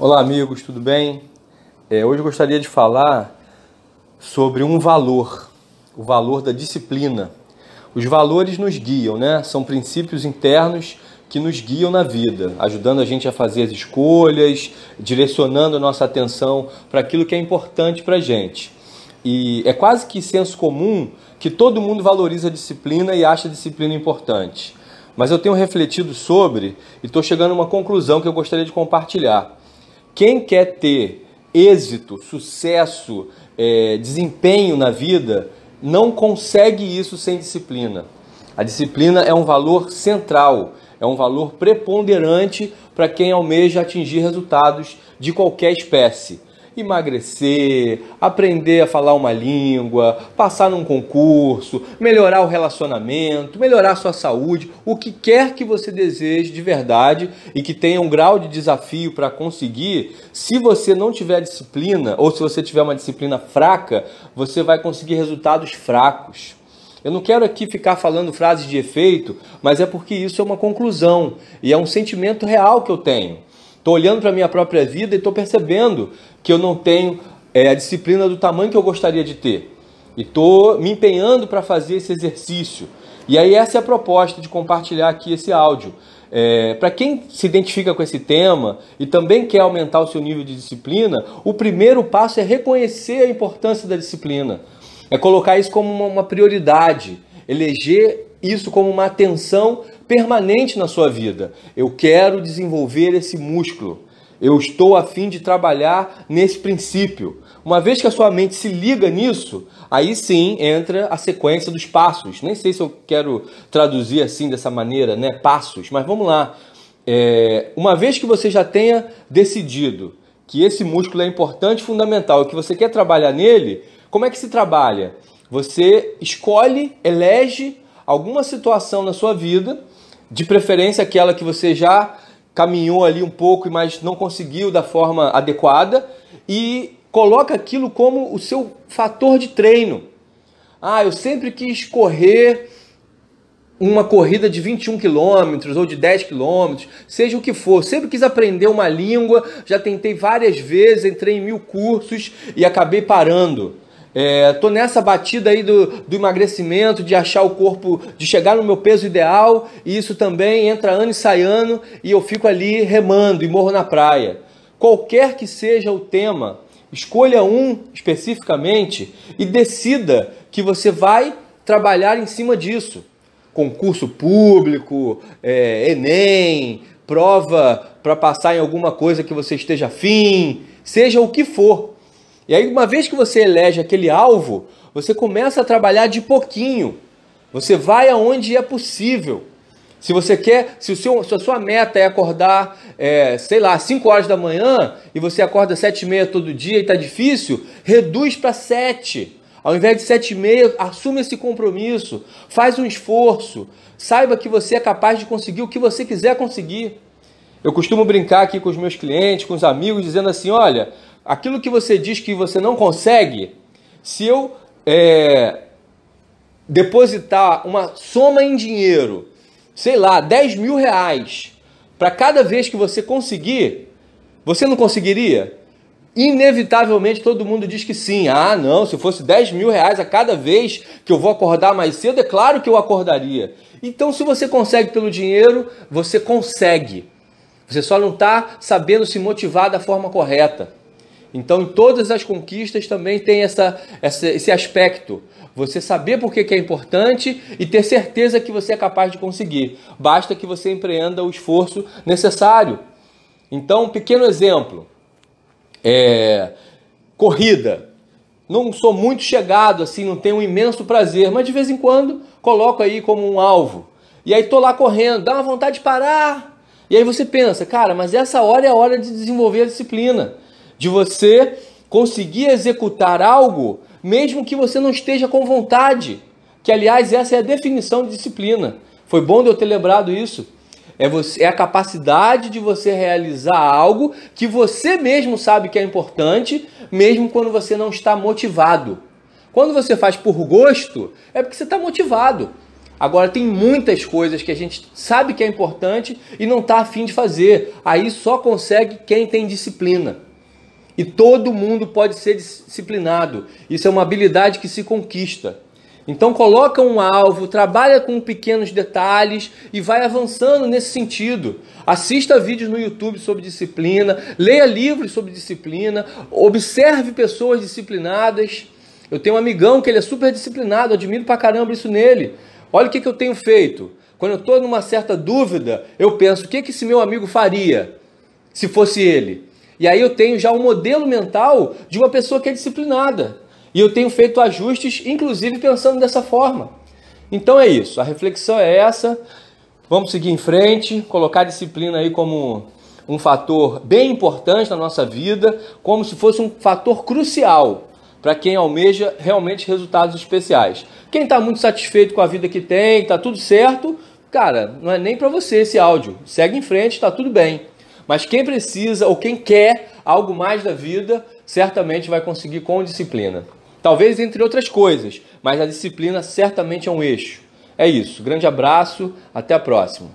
Olá, amigos, tudo bem? É, hoje eu gostaria de falar sobre um valor, o valor da disciplina. Os valores nos guiam, né? São princípios internos que nos guiam na vida, ajudando a gente a fazer as escolhas, direcionando a nossa atenção para aquilo que é importante para a gente. E é quase que senso comum que todo mundo valoriza a disciplina e acha a disciplina importante. Mas eu tenho refletido sobre e estou chegando a uma conclusão que eu gostaria de compartilhar. Quem quer ter êxito, sucesso, é, desempenho na vida, não consegue isso sem disciplina. A disciplina é um valor central, é um valor preponderante para quem almeja atingir resultados de qualquer espécie emagrecer, aprender a falar uma língua, passar num concurso, melhorar o relacionamento, melhorar a sua saúde, o que quer que você deseje de verdade e que tenha um grau de desafio para conseguir, se você não tiver disciplina ou se você tiver uma disciplina fraca, você vai conseguir resultados fracos. Eu não quero aqui ficar falando frases de efeito, mas é porque isso é uma conclusão e é um sentimento real que eu tenho. Estou olhando para a minha própria vida e estou percebendo que eu não tenho é, a disciplina do tamanho que eu gostaria de ter. E estou me empenhando para fazer esse exercício. E aí essa é a proposta de compartilhar aqui esse áudio. É, para quem se identifica com esse tema e também quer aumentar o seu nível de disciplina, o primeiro passo é reconhecer a importância da disciplina. É colocar isso como uma, uma prioridade, eleger isso como uma atenção permanente na sua vida. Eu quero desenvolver esse músculo. Eu estou a fim de trabalhar nesse princípio. Uma vez que a sua mente se liga nisso, aí sim entra a sequência dos passos. Nem sei se eu quero traduzir assim dessa maneira, né? Passos, mas vamos lá. É, uma vez que você já tenha decidido que esse músculo é importante, fundamental, que você quer trabalhar nele, como é que se trabalha? Você escolhe, elege alguma situação na sua vida, de preferência aquela que você já caminhou ali um pouco, mas não conseguiu da forma adequada, e coloca aquilo como o seu fator de treino. Ah, eu sempre quis correr uma corrida de 21 quilômetros ou de 10 quilômetros, seja o que for. Sempre quis aprender uma língua, já tentei várias vezes, entrei em mil cursos e acabei parando. É, tô nessa batida aí do, do emagrecimento, de achar o corpo, de chegar no meu peso ideal, e isso também entra ano e sai ano, e eu fico ali remando e morro na praia. Qualquer que seja o tema, escolha um especificamente e decida que você vai trabalhar em cima disso. Concurso público, é, Enem, prova para passar em alguma coisa que você esteja afim, seja o que for. E aí, uma vez que você elege aquele alvo, você começa a trabalhar de pouquinho. Você vai aonde é possível. Se você quer, se, o seu, se a sua meta é acordar, é, sei lá, 5 horas da manhã e você acorda 7 e meia todo dia e está difícil, reduz para 7. Ao invés de 7 e meia, assume esse compromisso, faz um esforço, saiba que você é capaz de conseguir o que você quiser conseguir. Eu costumo brincar aqui com os meus clientes, com os amigos, dizendo assim: olha, aquilo que você diz que você não consegue, se eu é, depositar uma soma em dinheiro, sei lá, 10 mil reais, para cada vez que você conseguir, você não conseguiria? Inevitavelmente todo mundo diz que sim. Ah, não, se fosse 10 mil reais a cada vez que eu vou acordar mais cedo, é claro que eu acordaria. Então, se você consegue pelo dinheiro, você consegue. Você só não está sabendo se motivar da forma correta. Então, em todas as conquistas também tem essa, essa, esse aspecto. Você saber por que, que é importante e ter certeza que você é capaz de conseguir. Basta que você empreenda o esforço necessário. Então, um pequeno exemplo. É, corrida. Não sou muito chegado, assim, não tenho um imenso prazer, mas de vez em quando coloco aí como um alvo. E aí tô lá correndo, dá uma vontade de parar. E aí você pensa, cara, mas essa hora é a hora de desenvolver a disciplina de você conseguir executar algo mesmo que você não esteja com vontade. Que, aliás, essa é a definição de disciplina. Foi bom de eu ter lembrado isso. É, você, é a capacidade de você realizar algo que você mesmo sabe que é importante, mesmo quando você não está motivado. Quando você faz por gosto, é porque você está motivado. Agora tem muitas coisas que a gente sabe que é importante e não está afim de fazer. Aí só consegue quem tem disciplina. E todo mundo pode ser disciplinado. Isso é uma habilidade que se conquista. Então coloca um alvo, trabalha com pequenos detalhes e vai avançando nesse sentido. Assista vídeos no YouTube sobre disciplina, leia livros sobre disciplina, observe pessoas disciplinadas. Eu tenho um amigão que ele é super disciplinado, admiro pra caramba isso nele. Olha o que, que eu tenho feito. Quando eu estou numa certa dúvida, eu penso: o que, que esse meu amigo faria se fosse ele? E aí eu tenho já um modelo mental de uma pessoa que é disciplinada. E eu tenho feito ajustes, inclusive pensando dessa forma. Então é isso, a reflexão é essa. Vamos seguir em frente, colocar disciplina aí como um fator bem importante na nossa vida, como se fosse um fator crucial para quem almeja realmente resultados especiais. Quem está muito satisfeito com a vida que tem, está tudo certo, cara, não é nem para você esse áudio. Segue em frente, está tudo bem. Mas quem precisa ou quem quer algo mais da vida, certamente vai conseguir com disciplina. Talvez entre outras coisas, mas a disciplina certamente é um eixo. É isso. Grande abraço, até a próxima.